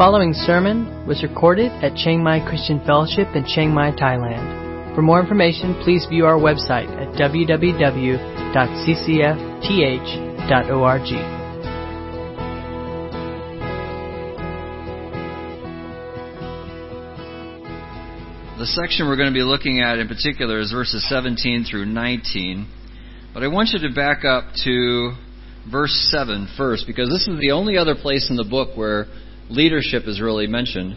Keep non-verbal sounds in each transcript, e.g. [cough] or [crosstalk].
following sermon was recorded at Chiang Mai Christian Fellowship in Chiang Mai, Thailand. For more information, please view our website at www.ccfth.org. The section we're going to be looking at in particular is verses 17 through 19. But I want you to back up to verse 7 first, because this is the only other place in the book where leadership is really mentioned.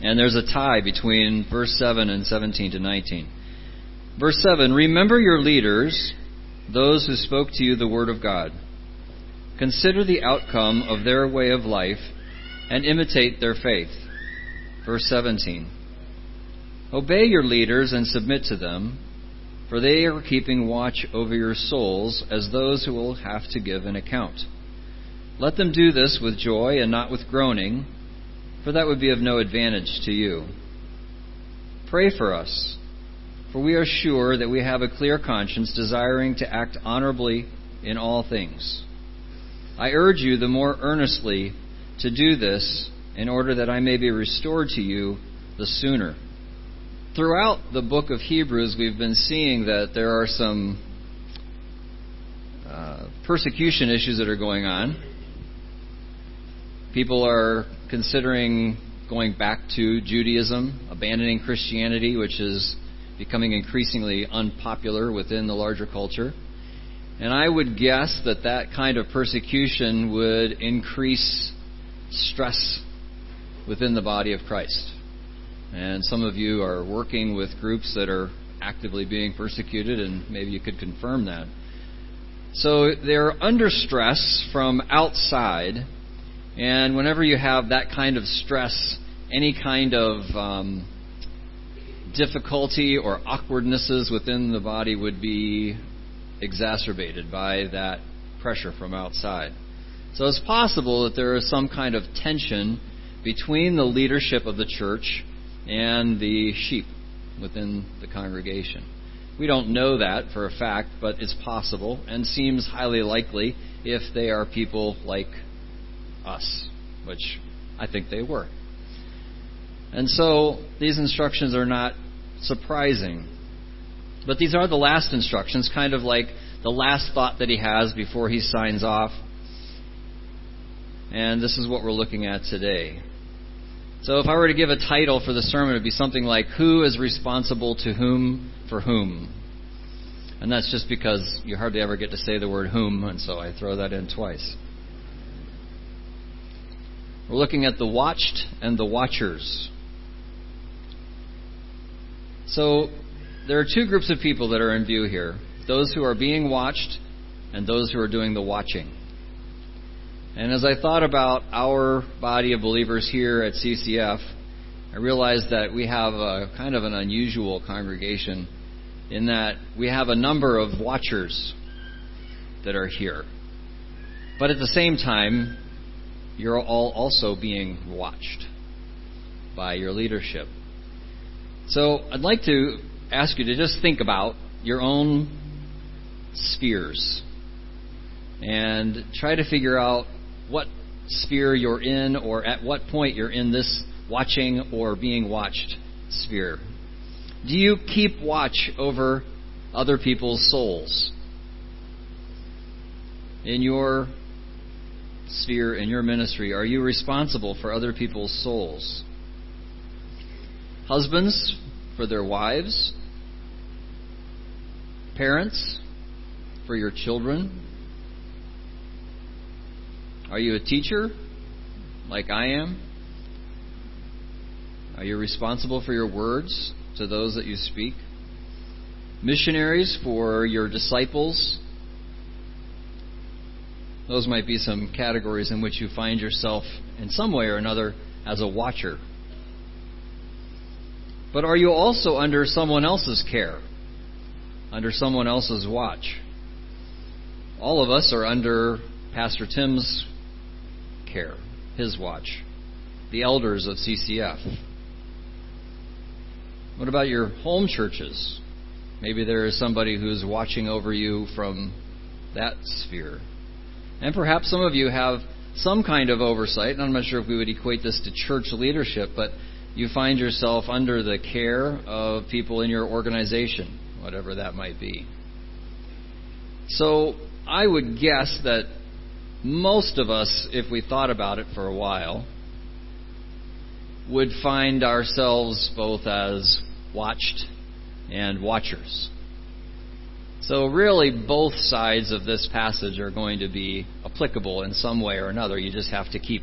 And there's a tie between verse 7 and 17 to 19. Verse 7 Remember your leaders, those who spoke to you the word of God. Consider the outcome of their way of life and imitate their faith. Verse 17 Obey your leaders and submit to them, for they are keeping watch over your souls as those who will have to give an account. Let them do this with joy and not with groaning, for that would be of no advantage to you. Pray for us, for we are sure that we have a clear conscience, desiring to act honorably in all things. I urge you the more earnestly to do this in order that I may be restored to you the sooner throughout the book of Hebrews, we've been seeing that there are some uh, persecution issues that are going on. People are considering going back to Judaism, abandoning Christianity, which is becoming increasingly unpopular within the larger culture. And I would guess that that kind of persecution would increase stress within the body of Christ. And some of you are working with groups that are actively being persecuted, and maybe you could confirm that. So they're under stress from outside, and whenever you have that kind of stress, any kind of um, difficulty or awkwardnesses within the body would be exacerbated by that pressure from outside. So it's possible that there is some kind of tension between the leadership of the church and the sheep within the congregation. We don't know that for a fact, but it's possible and seems highly likely if they are people like us, which I think they were. And so these instructions are not surprising. But these are the last instructions, kind of like the last thought that he has before he signs off. And this is what we're looking at today. So if I were to give a title for the sermon, it would be something like Who is responsible to whom for whom? And that's just because you hardly ever get to say the word whom, and so I throw that in twice. We're looking at the watched and the watchers. So there are two groups of people that are in view here those who are being watched and those who are doing the watching. And as I thought about our body of believers here at CCF, I realized that we have a kind of an unusual congregation in that we have a number of watchers that are here. But at the same time, you're all also being watched by your leadership. So I'd like to ask you to just think about your own spheres and try to figure out what sphere you're in or at what point you're in this watching or being watched sphere. Do you keep watch over other people's souls? In your sphere, in your ministry, are you responsible for other people's souls? Husbands, for their wives. Parents, for your children. Are you a teacher like I am? Are you responsible for your words to those that you speak? Missionaries for your disciples? Those might be some categories in which you find yourself in some way or another as a watcher. But are you also under someone else's care? Under someone else's watch? All of us are under Pastor Tim's care, his watch, the elders of CCF. What about your home churches? Maybe there is somebody who's watching over you from that sphere. And perhaps some of you have some kind of oversight. And I'm not sure if we would equate this to church leadership, but you find yourself under the care of people in your organization, whatever that might be. So I would guess that most of us, if we thought about it for a while, would find ourselves both as watched and watchers. So, really, both sides of this passage are going to be applicable in some way or another. You just have to keep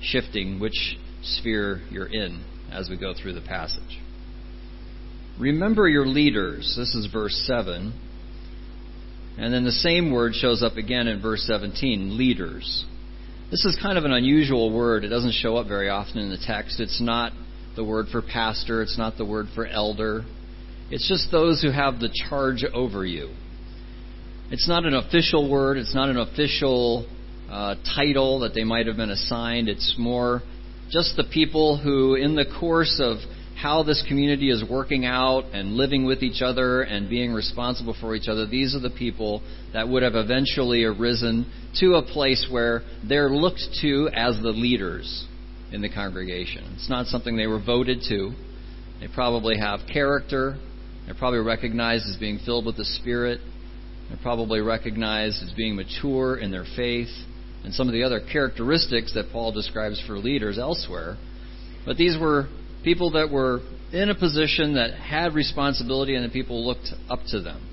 shifting which sphere you're in as we go through the passage. Remember your leaders. This is verse 7. And then the same word shows up again in verse 17 leaders. This is kind of an unusual word. It doesn't show up very often in the text. It's not the word for pastor, it's not the word for elder. It's just those who have the charge over you. It's not an official word, it's not an official uh, title that they might have been assigned. It's more just the people who, in the course of how this community is working out and living with each other and being responsible for each other, these are the people that would have eventually arisen to a place where they're looked to as the leaders in the congregation. It's not something they were voted to. They probably have character. They're probably recognized as being filled with the Spirit. They're probably recognized as being mature in their faith and some of the other characteristics that Paul describes for leaders elsewhere. But these were people that were in a position that had responsibility and the people looked up to them.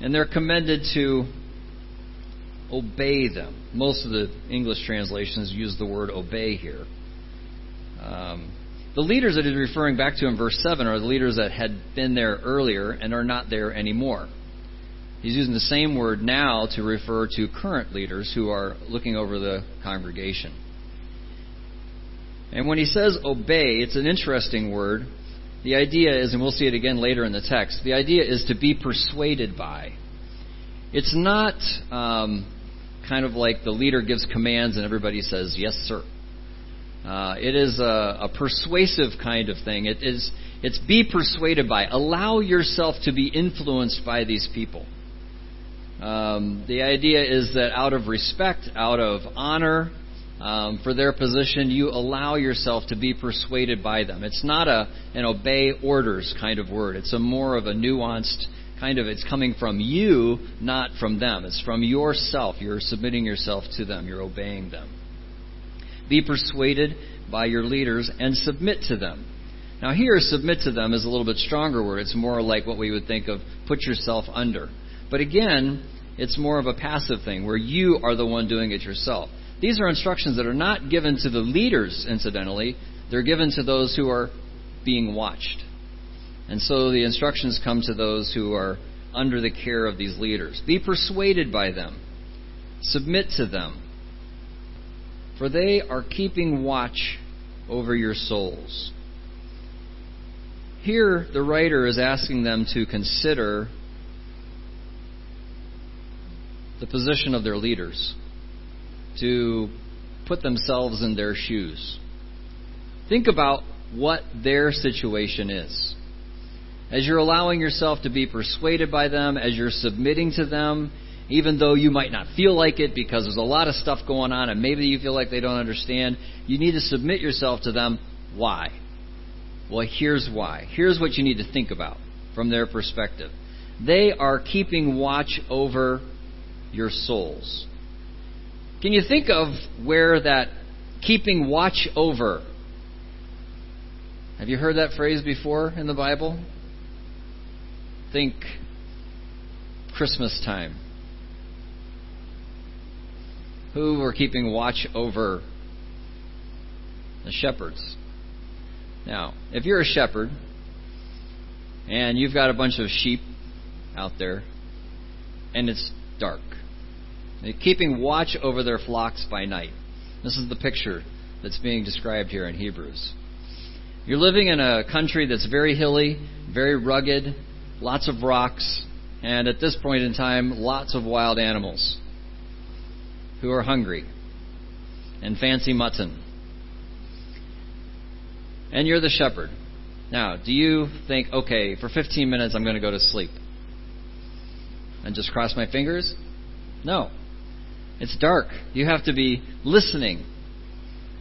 And they're commended to obey them. Most of the English translations use the word obey here. Um, the leaders that he's referring back to in verse 7 are the leaders that had been there earlier and are not there anymore. He's using the same word now to refer to current leaders who are looking over the congregation. And when he says obey, it's an interesting word. The idea is, and we'll see it again later in the text, the idea is to be persuaded by. It's not um, kind of like the leader gives commands and everybody says, yes, sir. Uh, it is a, a, persuasive kind of thing. It is, it's be persuaded by. Allow yourself to be influenced by these people. Um, the idea is that out of respect, out of honor um, for their position, you allow yourself to be persuaded by them. It's not a an obey orders kind of word. It's a more of a nuanced kind of. It's coming from you, not from them. It's from yourself. You're submitting yourself to them. You're obeying them. Be persuaded by your leaders and submit to them. Now, here, submit to them is a little bit stronger word. It's more like what we would think of put yourself under. But again, it's more of a passive thing where you are the one doing it yourself. These are instructions that are not given to the leaders, incidentally. They're given to those who are being watched. And so the instructions come to those who are under the care of these leaders. Be persuaded by them, submit to them, for they are keeping watch over your souls. Here, the writer is asking them to consider the position of their leaders, to put themselves in their shoes. Think about what their situation is. As you're allowing yourself to be persuaded by them, as you're submitting to them, even though you might not feel like it because there's a lot of stuff going on and maybe you feel like they don't understand, you need to submit yourself to them. Why? Well, here's why. Here's what you need to think about from their perspective. They are keeping watch over your souls. Can you think of where that keeping watch over? Have you heard that phrase before in the Bible? Think Christmas time. Who were keeping watch over the shepherds? Now, if you're a shepherd and you've got a bunch of sheep out there and it's dark, keeping watch over their flocks by night. This is the picture that's being described here in Hebrews. You're living in a country that's very hilly, very rugged, lots of rocks, and at this point in time, lots of wild animals who are hungry and fancy mutton. And you're the shepherd. Now, do you think, okay, for 15 minutes I'm going to go to sleep and just cross my fingers? No. It's dark. You have to be listening.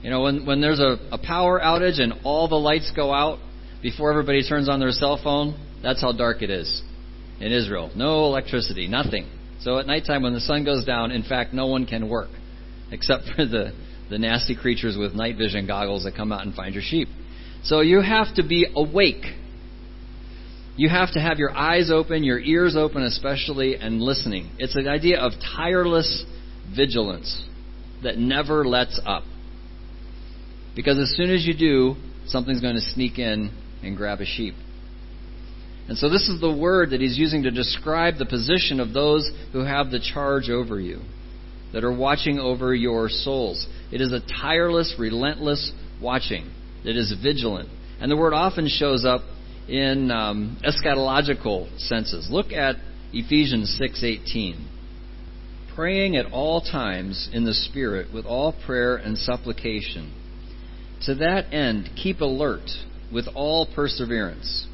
You know, when, when there's a, a power outage and all the lights go out before everybody turns on their cell phone, that's how dark it is in Israel. No electricity, nothing. So at nighttime when the sun goes down, in fact, no one can work except for the, the nasty creatures with night vision goggles that come out and find your sheep. So you have to be awake. You have to have your eyes open, your ears open especially, and listening. It's an idea of tireless vigilance that never lets up. Because as soon as you do, something's going to sneak in and grab a sheep. And so this is the word that he's using to describe the position of those who have the charge over you, that are watching over your souls. It is a tireless, relentless watching. It is vigilant. And the word often shows up in um, eschatological senses. Look at Ephesians 6:18 praying at all times in the Spirit with all prayer and supplication. To that end, keep alert with all perseverance,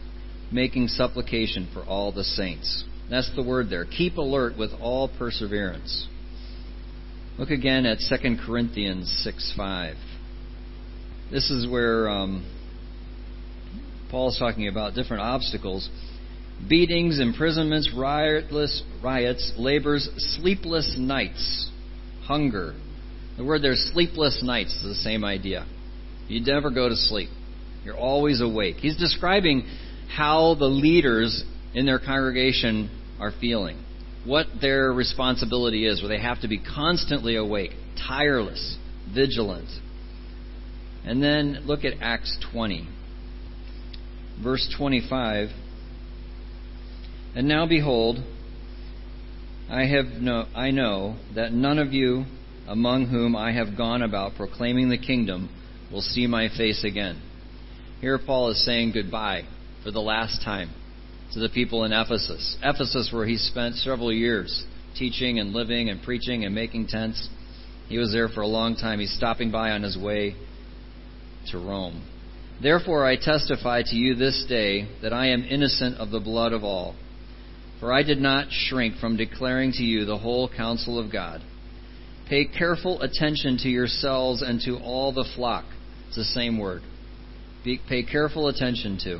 making supplication for all the saints. That's the word there. Keep alert with all perseverance. Look again at 2 Corinthians 6 5. This is where um, Paul is talking about different obstacles beatings, imprisonments, riotless, riots, labors, sleepless nights, hunger. The word there, sleepless nights, is the same idea. You never go to sleep. You're always awake. He's describing how the leaders in their congregation are feeling, what their responsibility is, where they have to be constantly awake, tireless, vigilant. And then look at Acts 20. Verse 25 and now behold, I have no, I know that none of you among whom I have gone about proclaiming the kingdom will see my face again. Here Paul is saying goodbye for the last time to the people in Ephesus. Ephesus, where he spent several years teaching and living and preaching and making tents. He was there for a long time. He's stopping by on his way to Rome. Therefore, I testify to you this day that I am innocent of the blood of all for I did not shrink from declaring to you the whole counsel of God. Pay careful attention to yourselves and to all the flock. It's the same word. Be, pay careful attention to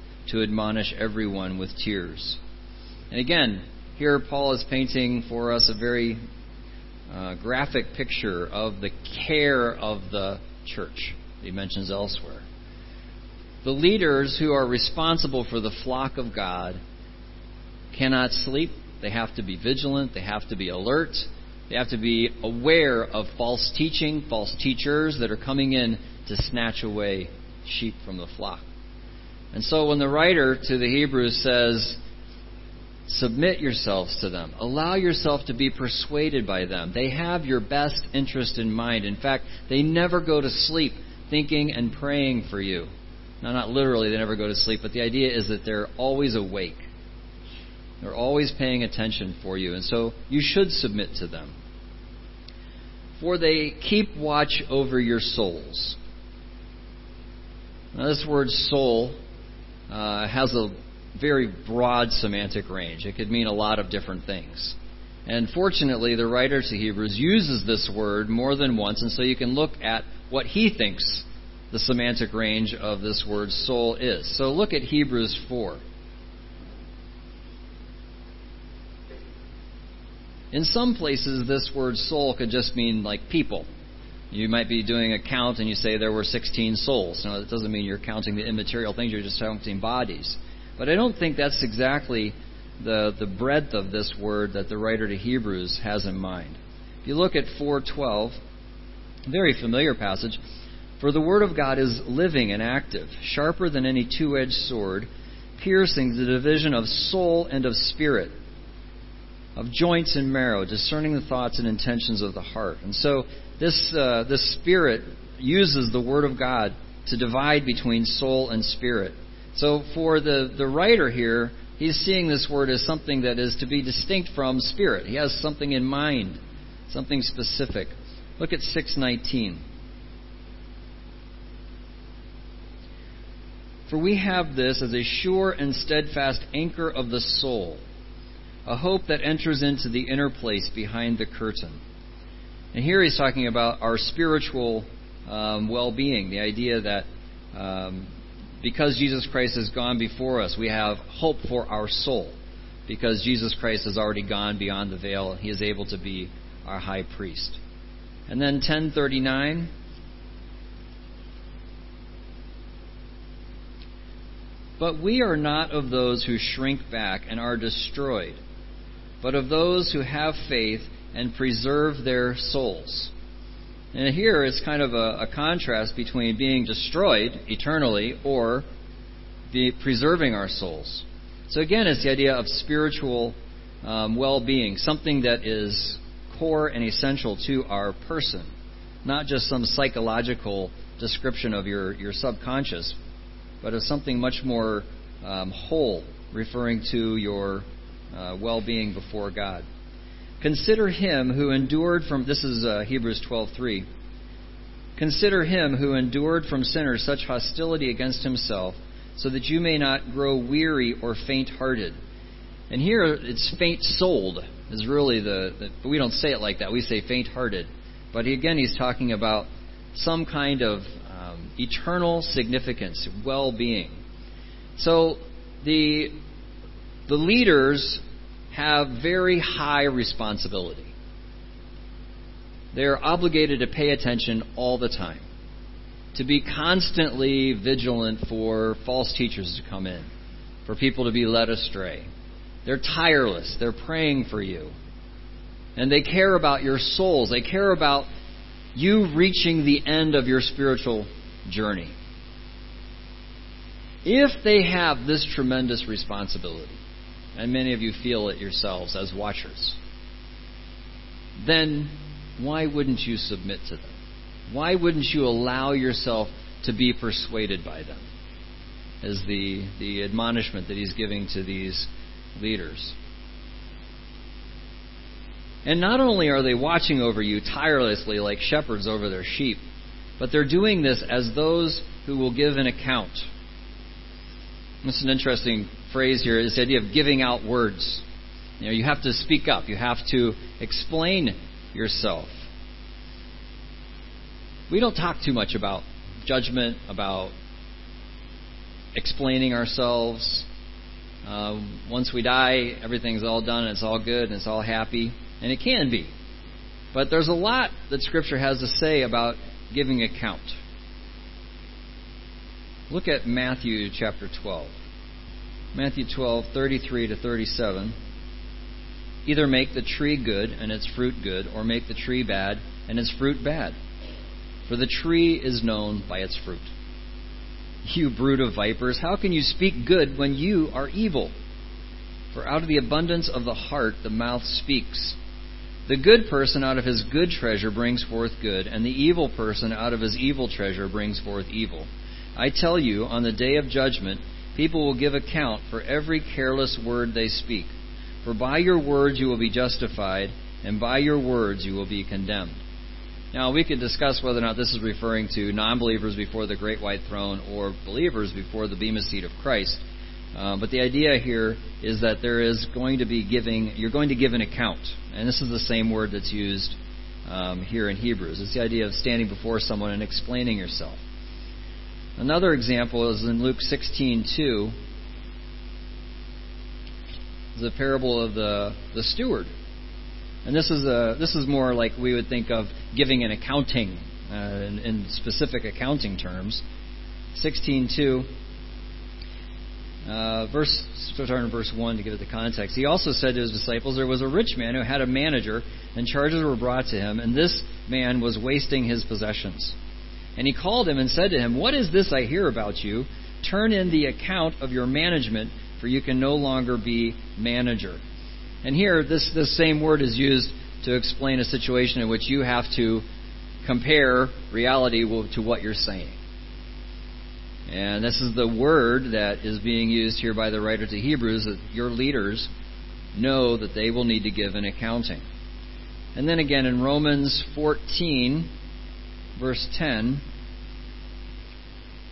to admonish everyone with tears. And again, here Paul is painting for us a very uh, graphic picture of the care of the church he mentions elsewhere. The leaders who are responsible for the flock of God cannot sleep. They have to be vigilant. They have to be alert. They have to be aware of false teaching, false teachers that are coming in to snatch away sheep from the flock. And so when the writer to the Hebrews says, Submit yourselves to them. Allow yourself to be persuaded by them. They have your best interest in mind. In fact, they never go to sleep thinking and praying for you. Now, not literally, they never go to sleep, but the idea is that they're always awake. They're always paying attention for you, and so you should submit to them. For they keep watch over your souls. Now, this word soul uh, has a very broad semantic range. It could mean a lot of different things. And fortunately, the writer to Hebrews uses this word more than once, and so you can look at what he thinks the semantic range of this word soul is. So look at Hebrews 4. In some places, this word soul could just mean like people. You might be doing a count and you say there were 16 souls. Now, that doesn't mean you're counting the immaterial things, you're just counting bodies. But I don't think that's exactly the, the breadth of this word that the writer to Hebrews has in mind. If you look at 412, very familiar passage, for the word of God is living and active, sharper than any two edged sword, piercing the division of soul and of spirit of joints and marrow, discerning the thoughts and intentions of the heart. And so this uh, this spirit uses the word of God to divide between soul and spirit. So for the, the writer here, he's seeing this word as something that is to be distinct from spirit. He has something in mind, something specific. Look at 619. For we have this as a sure and steadfast anchor of the soul, a hope that enters into the inner place behind the curtain. And here he's talking about our spiritual um, well being, the idea that um, because Jesus Christ has gone before us, we have hope for our soul. Because Jesus Christ has already gone beyond the veil, he is able to be our high priest. And then 1039. But we are not of those who shrink back and are destroyed, but of those who have faith and preserve their souls. And here it's kind of a, a contrast between being destroyed eternally or preserving our souls. So again, it's the idea of spiritual um, well-being, something that is core and essential to our person, not just some psychological description of your, your subconscious, but of something much more um, whole, referring to your uh, well-being before God. Consider him who endured from this is uh, Hebrews 12:3. Consider him who endured from sinners such hostility against himself, so that you may not grow weary or faint-hearted. And here it's faint-souled is really the, the but we don't say it like that. We say faint-hearted. But again, he's talking about some kind of um, eternal significance, well-being. So the the leaders have very high responsibility. They are obligated to pay attention all the time, to be constantly vigilant for false teachers to come in, for people to be led astray. They're tireless. They're praying for you. And they care about your souls. They care about you reaching the end of your spiritual journey. If they have this tremendous responsibility, and many of you feel it yourselves as watchers, then why wouldn't you submit to them? Why wouldn't you allow yourself to be persuaded by them? Is the, the admonishment that he's giving to these leaders. And not only are they watching over you tirelessly like shepherds over their sheep, but they're doing this as those who will give an account. Is an interesting phrase here, this idea of giving out words. You know, you have to speak up. You have to explain yourself. We don't talk too much about judgment, about explaining ourselves. Uh, once we die, everything's all done and it's all good and it's all happy. And it can be. But there's a lot that Scripture has to say about giving account. Look at Matthew chapter 12. Matthew 12, 33 to 37. Either make the tree good and its fruit good, or make the tree bad and its fruit bad. For the tree is known by its fruit. You brood of vipers, how can you speak good when you are evil? For out of the abundance of the heart the mouth speaks. The good person out of his good treasure brings forth good, and the evil person out of his evil treasure brings forth evil. I tell you, on the day of judgment, People will give account for every careless word they speak. For by your words you will be justified, and by your words you will be condemned. Now, we could discuss whether or not this is referring to non believers before the great white throne or believers before the Bema seat of Christ. Uh, but the idea here is that there is going to be giving, you're going to give an account. And this is the same word that's used um, here in Hebrews. It's the idea of standing before someone and explaining yourself. Another example is in Luke 16:2, the parable of the, the steward. And this is a this is more like we would think of giving an accounting uh, in, in, specific accounting terms. 16:2 uh, verse starting in verse 1 to give it the context. He also said to his disciples, There was a rich man who had a manager, and charges were brought to him, and this man was wasting his possessions. And he called him and said to him, What is this I hear about you? Turn in the account of your management, for you can no longer be manager. And here, this, this same word is used to explain a situation in which you have to compare reality to what you're saying. And this is the word that is being used here by the writer to Hebrews that your leaders know that they will need to give an accounting. And then again in Romans 14, verse 10,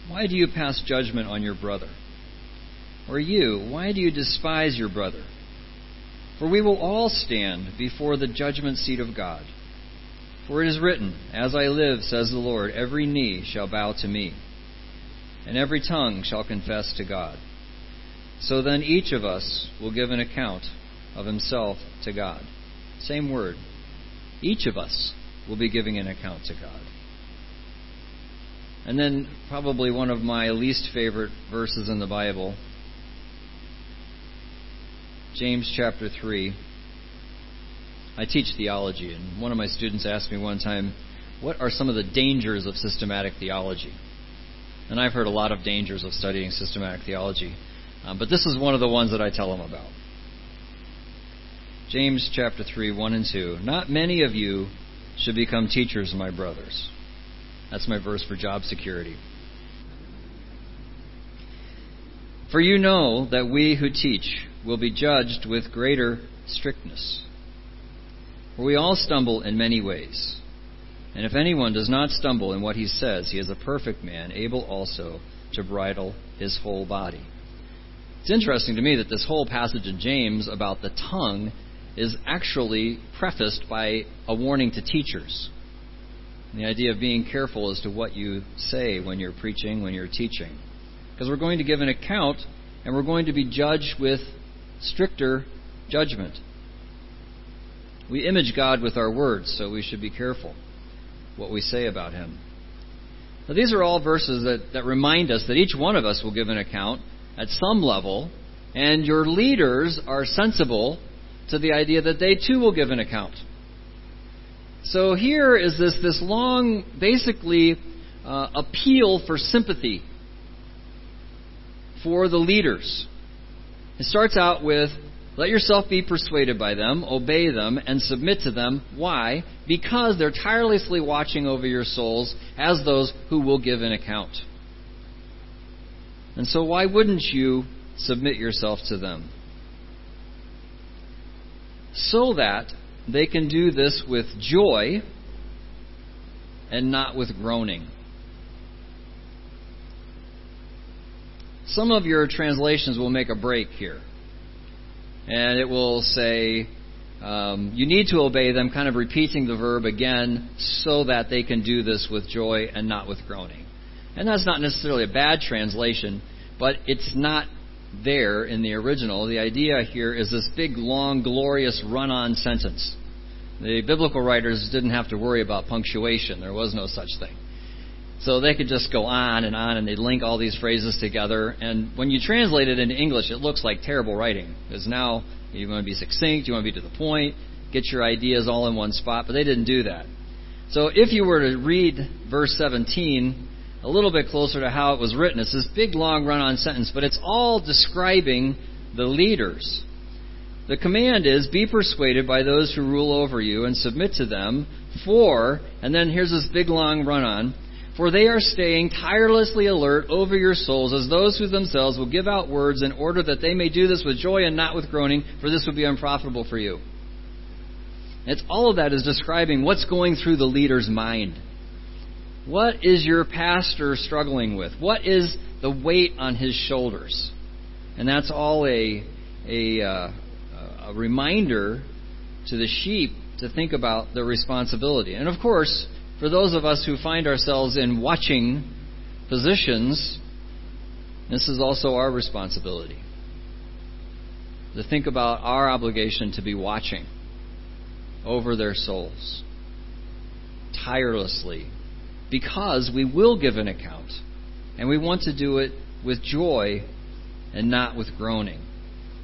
why do you pass judgment on your brother? Or you, why do you despise your brother? For we will all stand before the judgment seat of God. For it is written, As I live, says the Lord, every knee shall bow to me, and every tongue shall confess to God. So then each of us will give an account of himself to God. Same word. Each of us will be giving an account to God. And then, probably one of my least favorite verses in the Bible, James chapter 3. I teach theology, and one of my students asked me one time, What are some of the dangers of systematic theology? And I've heard a lot of dangers of studying systematic theology, um, but this is one of the ones that I tell them about. James chapter 3, 1 and 2. Not many of you should become teachers, my brothers. That's my verse for job security. For you know that we who teach will be judged with greater strictness. For we all stumble in many ways. And if anyone does not stumble in what he says, he is a perfect man, able also to bridle his whole body. It's interesting to me that this whole passage in James about the tongue is actually prefaced by a warning to teachers. The idea of being careful as to what you say when you're preaching, when you're teaching. Because we're going to give an account and we're going to be judged with stricter judgment. We image God with our words, so we should be careful what we say about Him. Now, these are all verses that, that remind us that each one of us will give an account at some level, and your leaders are sensible to the idea that they too will give an account. So here is this, this long, basically, uh, appeal for sympathy for the leaders. It starts out with let yourself be persuaded by them, obey them, and submit to them. Why? Because they're tirelessly watching over your souls as those who will give an account. And so, why wouldn't you submit yourself to them? So that they can do this with joy and not with groaning. Some of your translations will make a break here. And it will say, um, you need to obey them, kind of repeating the verb again, so that they can do this with joy and not with groaning. And that's not necessarily a bad translation, but it's not there in the original. The idea here is this big, long, glorious run on sentence. The biblical writers didn't have to worry about punctuation, there was no such thing. So they could just go on and on and they'd link all these phrases together. And when you translate it into English, it looks like terrible writing. Because now you want to be succinct, you want to be to the point, get your ideas all in one spot, but they didn't do that. So if you were to read verse 17 a little bit closer to how it was written, it's this big long run on sentence, but it's all describing the leaders. The command is be persuaded by those who rule over you and submit to them, for, and then here's this big long run on, for they are staying tirelessly alert over your souls as those who themselves will give out words in order that they may do this with joy and not with groaning, for this would be unprofitable for you. It's all of that is describing what's going through the leader's mind. What is your pastor struggling with? What is the weight on his shoulders? And that's all a, a, uh, a reminder to the sheep to think about their responsibility. And of course, for those of us who find ourselves in watching positions, this is also our responsibility. To think about our obligation to be watching over their souls tirelessly because we will give an account and we want to do it with joy and not with groaning.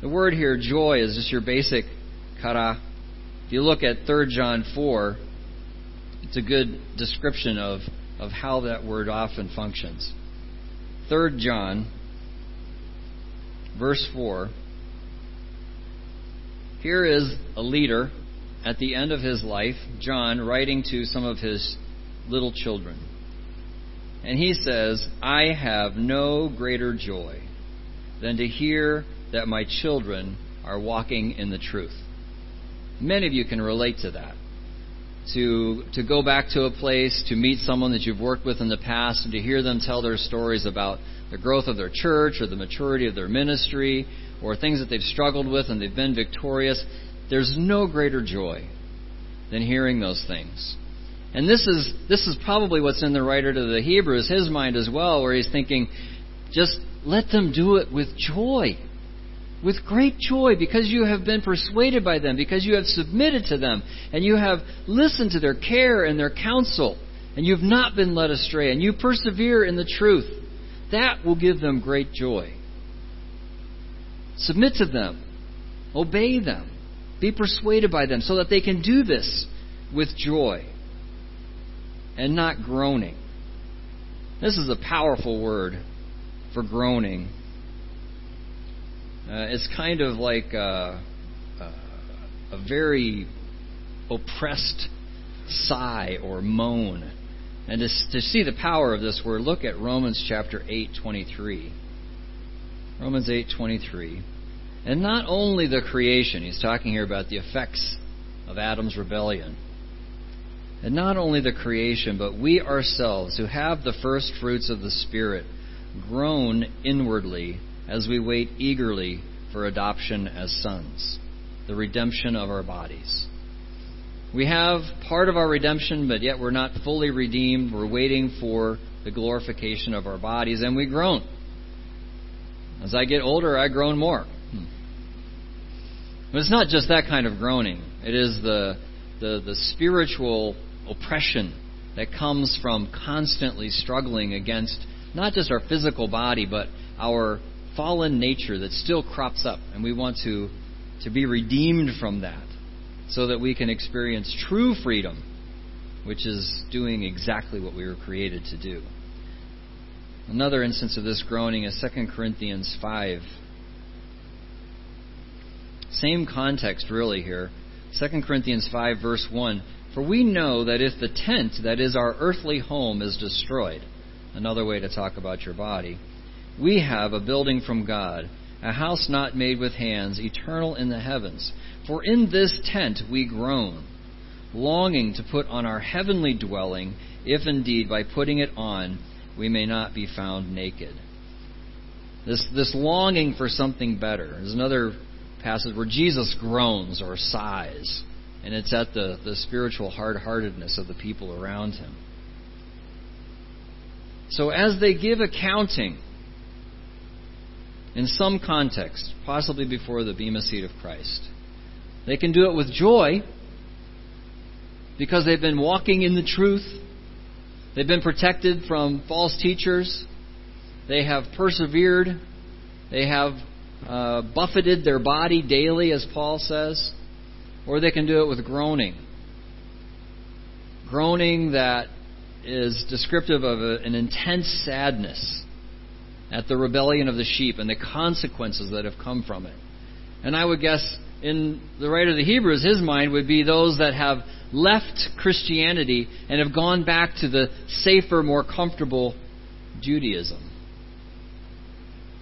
The word here, joy, is just your basic chara. If you look at 3 John 4, it's a good description of, of how that word often functions. 3 John, verse 4. Here is a leader at the end of his life, John, writing to some of his little children. And he says, I have no greater joy than to hear that my children are walking in the truth. Many of you can relate to that. To, to go back to a place, to meet someone that you've worked with in the past, and to hear them tell their stories about the growth of their church or the maturity of their ministry or things that they've struggled with and they've been victorious. There's no greater joy than hearing those things. And this is this is probably what's in the writer to the Hebrews, his mind as well, where he's thinking, just let them do it with joy. With great joy, because you have been persuaded by them, because you have submitted to them, and you have listened to their care and their counsel, and you've not been led astray, and you persevere in the truth. That will give them great joy. Submit to them, obey them, be persuaded by them, so that they can do this with joy and not groaning. This is a powerful word for groaning. Uh, it's kind of like a, a, a very oppressed sigh or moan. And to, to see the power of this word, look at Romans chapter 8:23. Romans 8:23. And not only the creation, he's talking here about the effects of Adam's rebellion. And not only the creation, but we ourselves who have the first fruits of the Spirit groan inwardly as we wait eagerly for adoption as sons, the redemption of our bodies. We have part of our redemption, but yet we're not fully redeemed. We're waiting for the glorification of our bodies, and we groan. As I get older, I groan more. Hmm. But it's not just that kind of groaning. It is the, the, the spiritual oppression that comes from constantly struggling against not just our physical body, but our fallen nature that still crops up. And we want to, to be redeemed from that so that we can experience true freedom, which is doing exactly what we were created to do. Another instance of this groaning is 2 Corinthians 5. Same context, really, here. 2 Corinthians 5, verse 1. For we know that if the tent, that is our earthly home, is destroyed, another way to talk about your body, we have a building from God, a house not made with hands, eternal in the heavens. For in this tent we groan, longing to put on our heavenly dwelling, if indeed by putting it on we may not be found naked. This, this longing for something better. There's another passage where Jesus groans or sighs, and it's at the, the spiritual hard heartedness of the people around him. So, as they give accounting, in some context, possibly before the Bema seat of Christ, they can do it with joy because they've been walking in the truth. They've been protected from false teachers. They have persevered. They have uh, buffeted their body daily, as Paul says. Or they can do it with groaning. Groaning that is descriptive of a, an intense sadness at the rebellion of the sheep and the consequences that have come from it. And I would guess in the writer of the Hebrews, his mind would be those that have left Christianity and have gone back to the safer, more comfortable Judaism,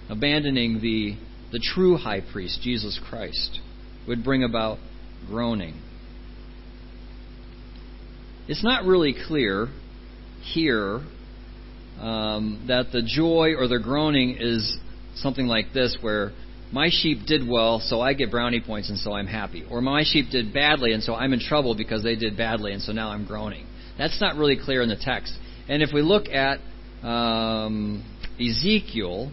abandoning the, the true high priest, Jesus Christ, would bring about groaning. It's not really clear here um, that the joy or the groaning is something like this, where my sheep did well, so I get brownie points, and so I'm happy. Or my sheep did badly, and so I'm in trouble because they did badly, and so now I'm groaning. That's not really clear in the text. And if we look at um, Ezekiel,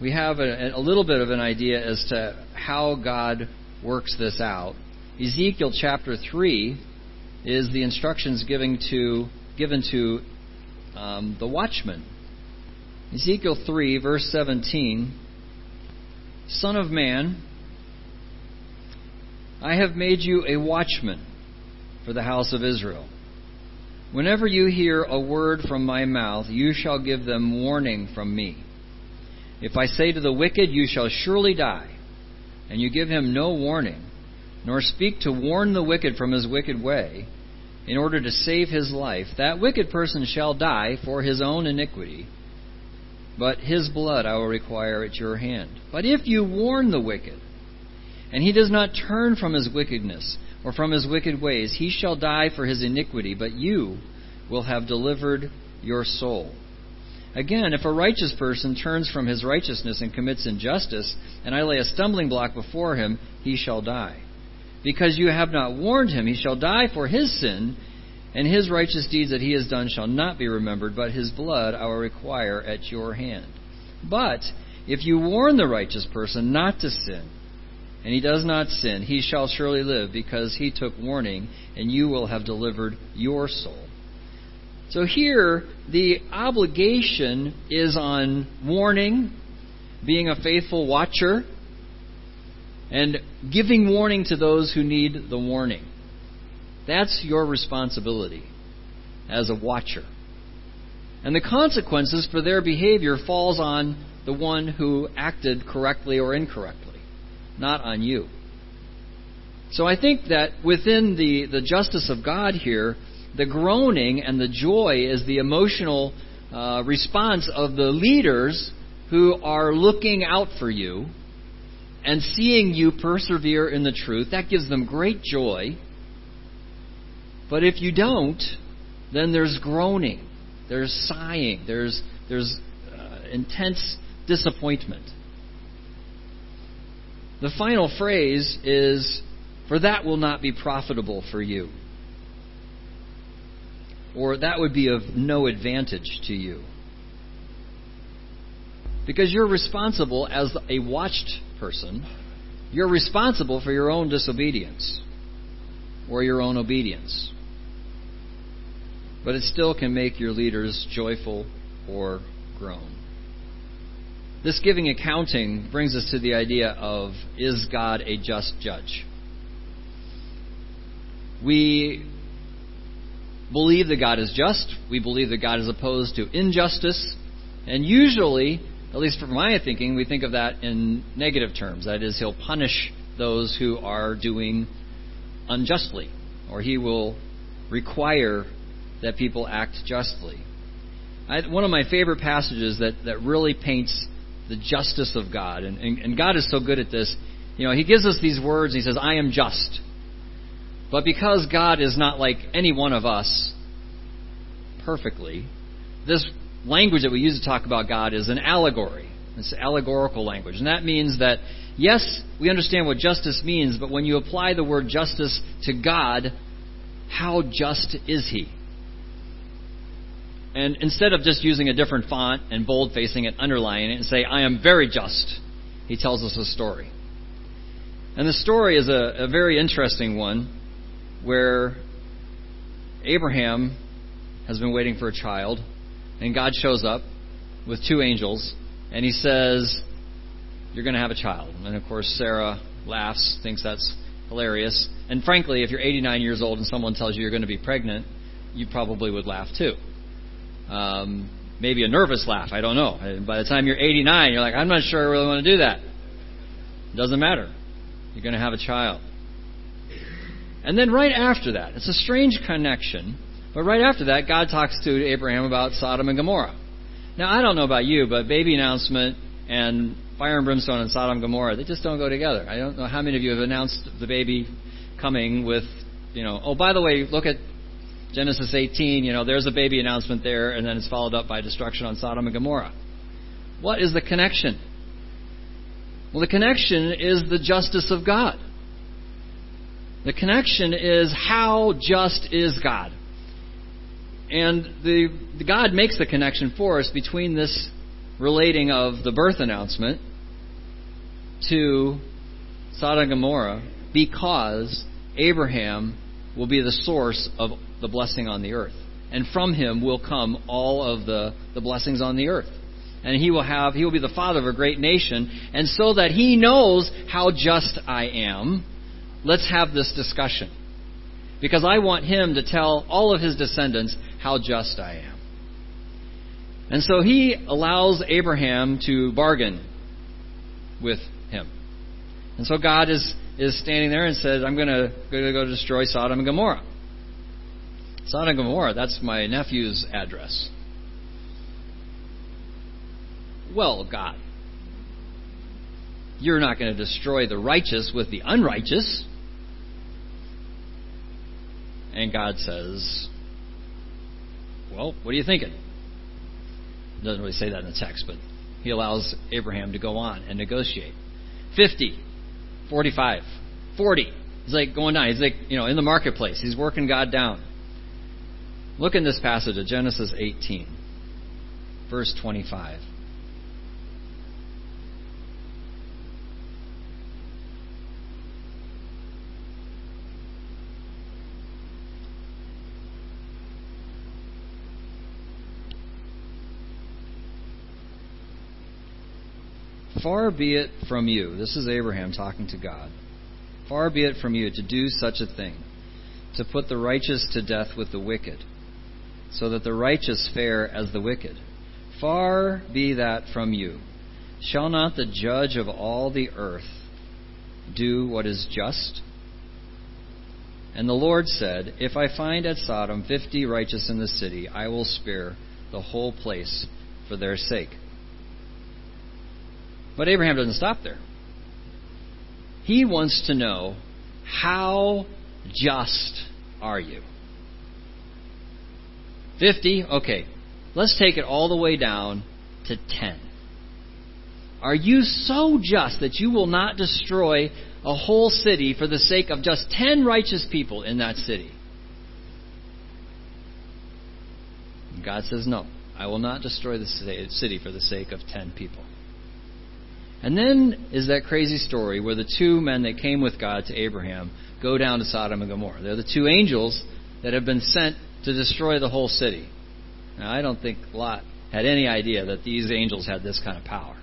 we have a, a little bit of an idea as to how God works this out. Ezekiel chapter 3 is the instructions given to, given to um, the watchman. Ezekiel 3, verse 17 Son of man, I have made you a watchman for the house of Israel. Whenever you hear a word from my mouth, you shall give them warning from me. If I say to the wicked, You shall surely die, and you give him no warning, nor speak to warn the wicked from his wicked way, in order to save his life, that wicked person shall die for his own iniquity, but his blood I will require at your hand. But if you warn the wicked, and he does not turn from his wickedness, or from his wicked ways, he shall die for his iniquity, but you will have delivered your soul. Again, if a righteous person turns from his righteousness and commits injustice, and I lay a stumbling block before him, he shall die. Because you have not warned him, he shall die for his sin, and his righteous deeds that he has done shall not be remembered, but his blood I will require at your hand. But if you warn the righteous person not to sin, and he does not sin, he shall surely live, because he took warning, and you will have delivered your soul. So here, the obligation is on warning, being a faithful watcher, and giving warning to those who need the warning. That's your responsibility as a watcher. And the consequences for their behavior falls on the one who acted correctly or incorrectly, not on you. So I think that within the, the justice of God here, the groaning and the joy is the emotional uh, response of the leaders who are looking out for you and seeing you persevere in the truth. That gives them great joy. But if you don't, then there's groaning, there's sighing, there's, there's uh, intense disappointment. The final phrase is, For that will not be profitable for you or that would be of no advantage to you. Because you're responsible as a watched person, you're responsible for your own disobedience or your own obedience. But it still can make your leaders joyful or groan. This giving accounting brings us to the idea of is God a just judge? We believe that God is just. We believe that God is opposed to injustice. And usually, at least from my thinking, we think of that in negative terms. That is, He'll punish those who are doing unjustly, or He will require that people act justly. I, one of my favorite passages that, that really paints the justice of God, and, and, and God is so good at this. You know, He gives us these words, He says, I am just. But because God is not like any one of us perfectly, this language that we use to talk about God is an allegory. It's allegorical language. And that means that, yes, we understand what justice means, but when you apply the word justice to God, how just is He? And instead of just using a different font and bold facing it, underlining it, and say, I am very just, He tells us a story. And the story is a, a very interesting one where Abraham has been waiting for a child, and God shows up with two angels, and he says, You're going to have a child. And of course, Sarah laughs, thinks that's hilarious. And frankly, if you're 89 years old and someone tells you you're going to be pregnant, you probably would laugh too. Um, maybe a nervous laugh, I don't know. By the time you're 89, you're like, I'm not sure I really want to do that. It doesn't matter. You're going to have a child. And then right after that, it's a strange connection, but right after that, God talks to Abraham about Sodom and Gomorrah. Now, I don't know about you, but baby announcement and fire and brimstone and Sodom and Gomorrah, they just don't go together. I don't know how many of you have announced the baby coming with, you know, oh, by the way, look at Genesis 18, you know, there's a baby announcement there, and then it's followed up by destruction on Sodom and Gomorrah. What is the connection? Well, the connection is the justice of God. The connection is how just is God? And the, the God makes the connection for us between this relating of the birth announcement to Sodom and Gomorrah because Abraham will be the source of the blessing on the earth. And from him will come all of the, the blessings on the earth. And he will have he will be the father of a great nation. And so that he knows how just I am, let's have this discussion. Because I want him to tell all of his descendants how just I am. And so he allows Abraham to bargain with him. And so God is, is standing there and says, I'm going to go destroy Sodom and Gomorrah. Sodom and Gomorrah, that's my nephew's address. Well, God, you're not going to destroy the righteous with the unrighteous. And God says, Well, what are you thinking? doesn't really say that in the text, but he allows Abraham to go on and negotiate. 50, 45, 40. He's like going down. He's like, you know, in the marketplace. He's working God down. Look in this passage of Genesis 18, verse 25. Far be it from you, this is Abraham talking to God. Far be it from you to do such a thing, to put the righteous to death with the wicked, so that the righteous fare as the wicked. Far be that from you. Shall not the judge of all the earth do what is just? And the Lord said, If I find at Sodom fifty righteous in the city, I will spare the whole place for their sake. But Abraham doesn't stop there. He wants to know how just are you? 50? Okay. Let's take it all the way down to 10. Are you so just that you will not destroy a whole city for the sake of just 10 righteous people in that city? God says, No, I will not destroy the city for the sake of 10 people. And then is that crazy story where the two men that came with God to Abraham go down to Sodom and Gomorrah. They're the two angels that have been sent to destroy the whole city. Now, I don't think Lot had any idea that these angels had this kind of power.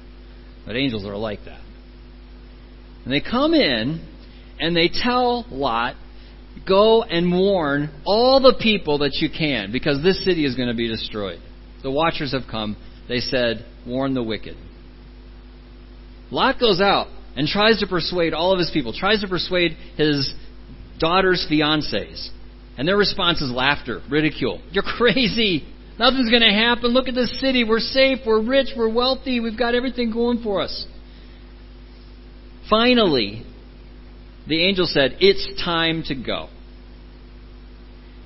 But angels are like that. And they come in and they tell Lot, go and warn all the people that you can because this city is going to be destroyed. The watchers have come. They said, warn the wicked. Lot goes out and tries to persuade all of his people, tries to persuade his daughter's fiancés. And their response is laughter, ridicule. [laughs] You're crazy. Nothing's going to happen. Look at this city. We're safe. We're rich. We're wealthy. We've got everything going for us. Finally, the angel said, It's time to go.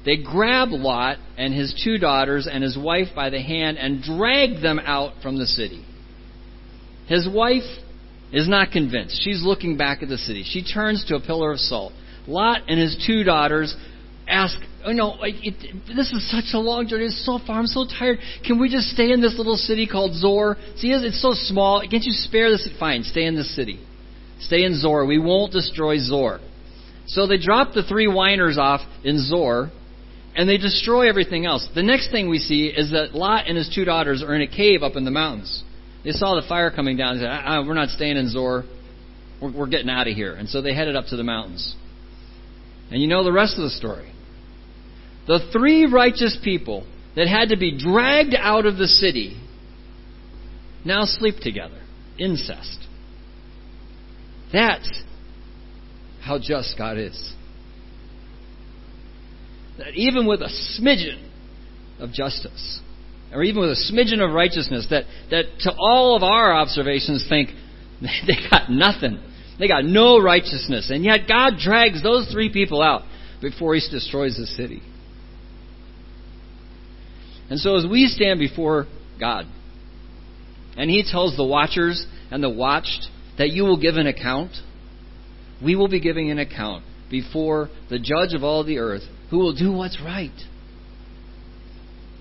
They grab Lot and his two daughters and his wife by the hand and drag them out from the city. His wife is not convinced. She's looking back at the city. She turns to a pillar of salt. Lot and his two daughters ask, "Oh no, like it, this is such a long journey. It's so far. I'm so tired. Can we just stay in this little city called Zoar? See, it's so small. Can't you spare this? Fine, stay in this city. Stay in Zoar. We won't destroy Zoar." So they drop the three whiners off in Zoar, and they destroy everything else. The next thing we see is that Lot and his two daughters are in a cave up in the mountains. They saw the fire coming down and said, ah, We're not staying in Zoar. We're, we're getting out of here. And so they headed up to the mountains. And you know the rest of the story. The three righteous people that had to be dragged out of the city now sleep together. Incest. That's how just God is. That even with a smidgen of justice, or even with a smidgen of righteousness, that, that to all of our observations think [laughs] they got nothing. They got no righteousness. And yet God drags those three people out before he destroys the city. And so as we stand before God, and he tells the watchers and the watched that you will give an account, we will be giving an account before the judge of all the earth who will do what's right.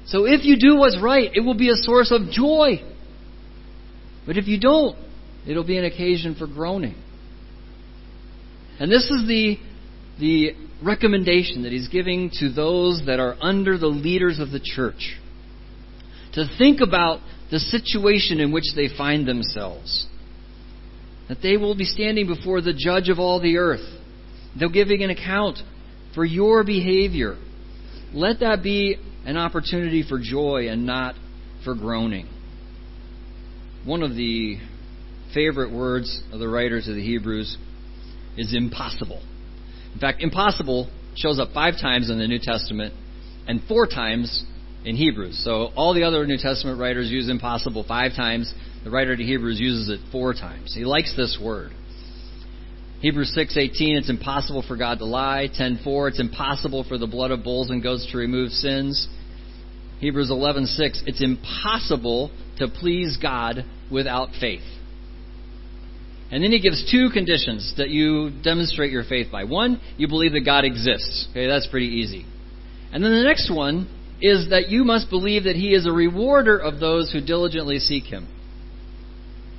So if you do what's right, it will be a source of joy. But if you don't, it'll be an occasion for groaning. And this is the, the recommendation that he's giving to those that are under the leaders of the church. To think about the situation in which they find themselves. That they will be standing before the judge of all the earth. They're giving an account for your behavior. Let that be an opportunity for joy and not for groaning. One of the favorite words of the writers of the Hebrews is impossible. In fact, impossible shows up five times in the New Testament and four times in Hebrews. So all the other New Testament writers use impossible five times. The writer to Hebrews uses it four times. He likes this word. Hebrews 6:18 it's impossible for God to lie. 10:4 it's impossible for the blood of bulls and goats to remove sins. Hebrews 11:6 it's impossible to please God without faith. And then he gives two conditions that you demonstrate your faith by. One, you believe that God exists. Okay, that's pretty easy. And then the next one is that you must believe that he is a rewarder of those who diligently seek him.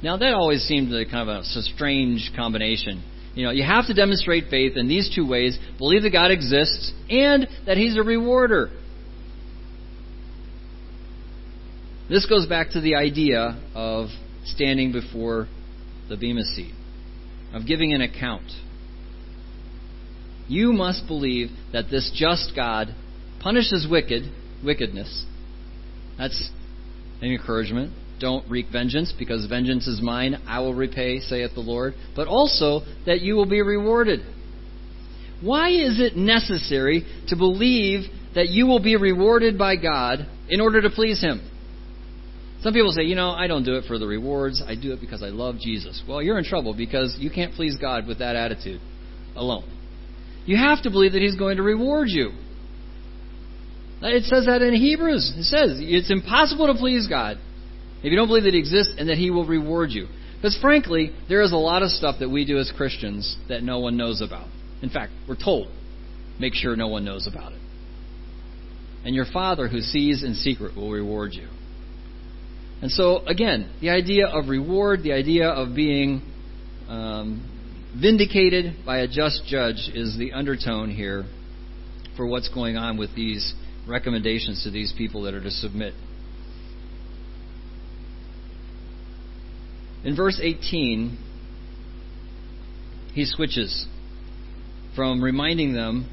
Now that always seemed like kind of a, a strange combination. You know, you have to demonstrate faith in these two ways: believe that God exists and that he's a rewarder. This goes back to the idea of standing before the Bema seat, of giving an account. You must believe that this just God punishes wicked wickedness. That's an encouragement. Don't wreak vengeance, because vengeance is mine. I will repay, saith the Lord. But also that you will be rewarded. Why is it necessary to believe that you will be rewarded by God in order to please Him? Some people say, you know, I don't do it for the rewards. I do it because I love Jesus. Well, you're in trouble because you can't please God with that attitude alone. You have to believe that He's going to reward you. It says that in Hebrews. It says it's impossible to please God if you don't believe that He exists and that He will reward you. Because frankly, there is a lot of stuff that we do as Christians that no one knows about. In fact, we're told, make sure no one knows about it. And your Father who sees in secret will reward you. And so, again, the idea of reward, the idea of being um, vindicated by a just judge is the undertone here for what's going on with these recommendations to these people that are to submit. In verse 18, he switches from reminding them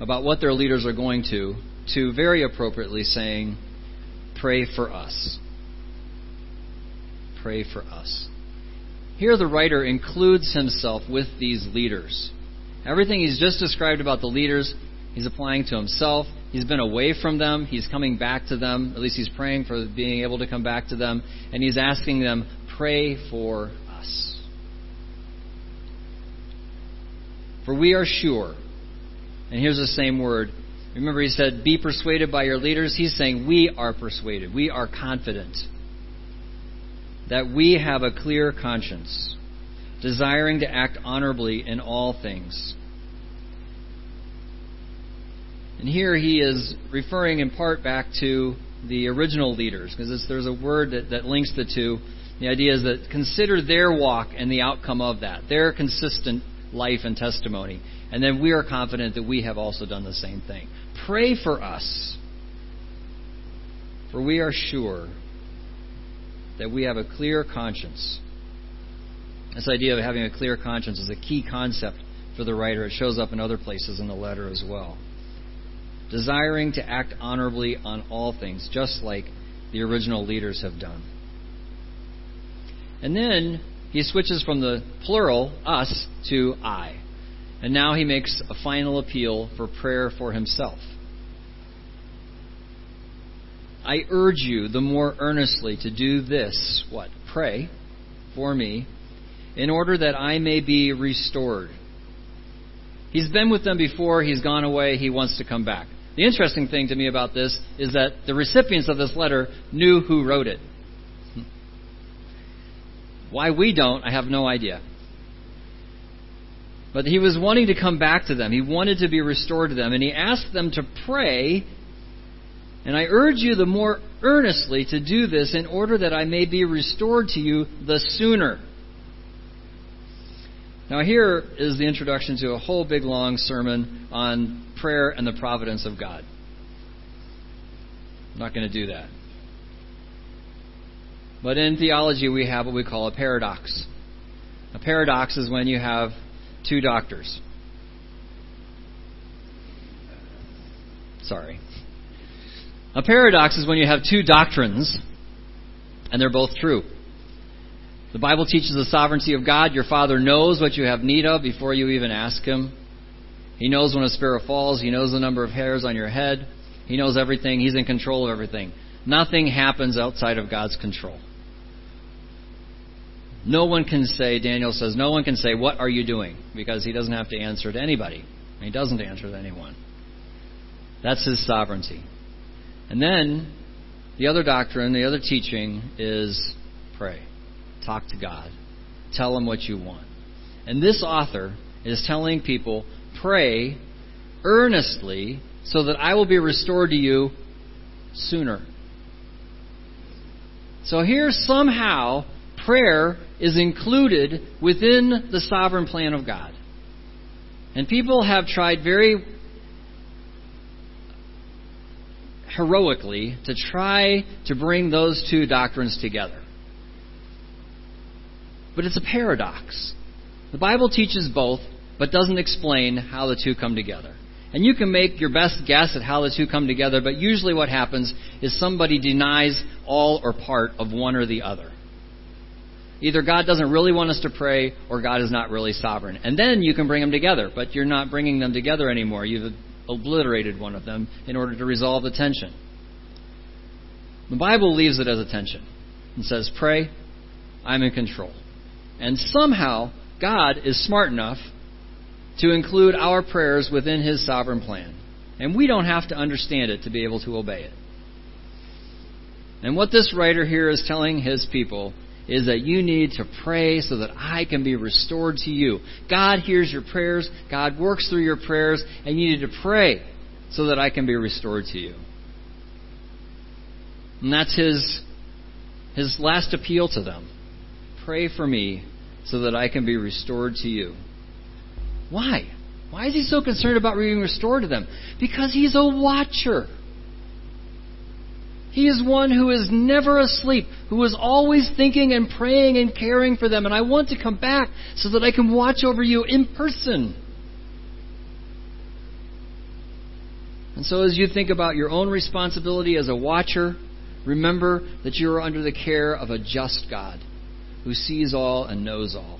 about what their leaders are going to to very appropriately saying, Pray for us. Pray for us. Here, the writer includes himself with these leaders. Everything he's just described about the leaders, he's applying to himself. He's been away from them. He's coming back to them. At least he's praying for being able to come back to them. And he's asking them, pray for us. For we are sure, and here's the same word. Remember, he said, Be persuaded by your leaders. He's saying, We are persuaded. We are confident that we have a clear conscience, desiring to act honorably in all things. And here he is referring in part back to the original leaders, because there's a word that, that links the two. The idea is that consider their walk and the outcome of that, their consistent life and testimony. And then we are confident that we have also done the same thing. Pray for us, for we are sure that we have a clear conscience. This idea of having a clear conscience is a key concept for the writer. It shows up in other places in the letter as well. Desiring to act honorably on all things, just like the original leaders have done. And then he switches from the plural, us, to I. And now he makes a final appeal for prayer for himself. I urge you the more earnestly to do this what? Pray for me, in order that I may be restored. He's been with them before, he's gone away, he wants to come back. The interesting thing to me about this is that the recipients of this letter knew who wrote it. Why we don't, I have no idea. But he was wanting to come back to them. He wanted to be restored to them. And he asked them to pray. And I urge you the more earnestly to do this in order that I may be restored to you the sooner. Now, here is the introduction to a whole big long sermon on prayer and the providence of God. I'm not going to do that. But in theology, we have what we call a paradox. A paradox is when you have two doctors. Sorry. A paradox is when you have two doctrines and they're both true. The Bible teaches the sovereignty of God. Your Father knows what you have need of before you even ask Him. He knows when a sparrow falls. He knows the number of hairs on your head. He knows everything. He's in control of everything. Nothing happens outside of God's control. No one can say, Daniel says, no one can say, What are you doing? Because he doesn't have to answer to anybody. He doesn't answer to anyone. That's his sovereignty. And then the other doctrine, the other teaching is pray. Talk to God. Tell him what you want. And this author is telling people, pray earnestly so that I will be restored to you sooner. So here somehow prayer is included within the sovereign plan of God. And people have tried very heroically to try to bring those two doctrines together. But it's a paradox. The Bible teaches both, but doesn't explain how the two come together. And you can make your best guess at how the two come together, but usually what happens is somebody denies all or part of one or the other. Either God doesn't really want us to pray, or God is not really sovereign. And then you can bring them together, but you're not bringing them together anymore. You've obliterated one of them in order to resolve the tension. The Bible leaves it as a tension and says, Pray, I'm in control. And somehow, God is smart enough to include our prayers within His sovereign plan. And we don't have to understand it to be able to obey it. And what this writer here is telling his people is that you need to pray so that I can be restored to you. God hears your prayers, God works through your prayers, and you need to pray so that I can be restored to you. And that's his his last appeal to them. Pray for me so that I can be restored to you. Why? Why is he so concerned about being restored to them? Because he's a watcher. He is one who is never asleep, who is always thinking and praying and caring for them. And I want to come back so that I can watch over you in person. And so, as you think about your own responsibility as a watcher, remember that you are under the care of a just God who sees all and knows all.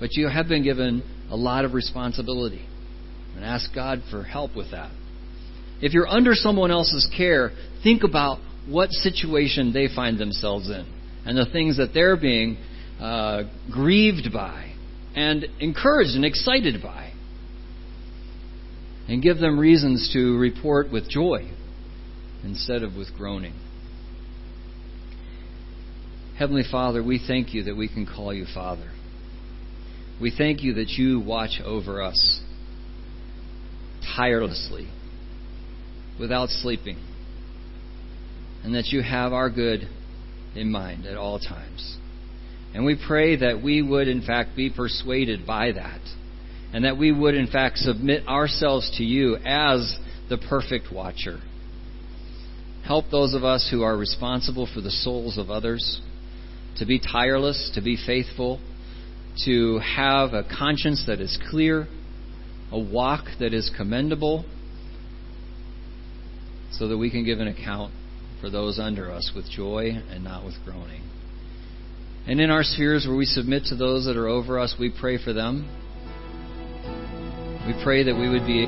But you have been given a lot of responsibility. And ask God for help with that. If you're under someone else's care, think about what situation they find themselves in and the things that they're being uh, grieved by and encouraged and excited by. And give them reasons to report with joy instead of with groaning. Heavenly Father, we thank you that we can call you Father. We thank you that you watch over us tirelessly, without sleeping, and that you have our good in mind at all times. And we pray that we would, in fact, be persuaded by that, and that we would, in fact, submit ourselves to you as the perfect watcher. Help those of us who are responsible for the souls of others to be tireless, to be faithful to have a conscience that is clear, a walk that is commendable, so that we can give an account for those under us with joy and not with groaning. And in our spheres where we submit to those that are over us, we pray for them. We pray that we would be.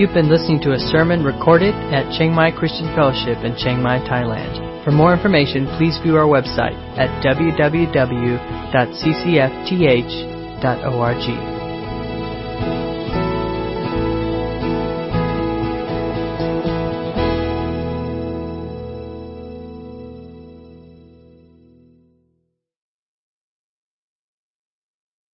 You've been listening to a sermon recorded at Chiang Mai Christian Fellowship in Chiang Mai, Thailand. For more information, please view our website at www.ccfth.org.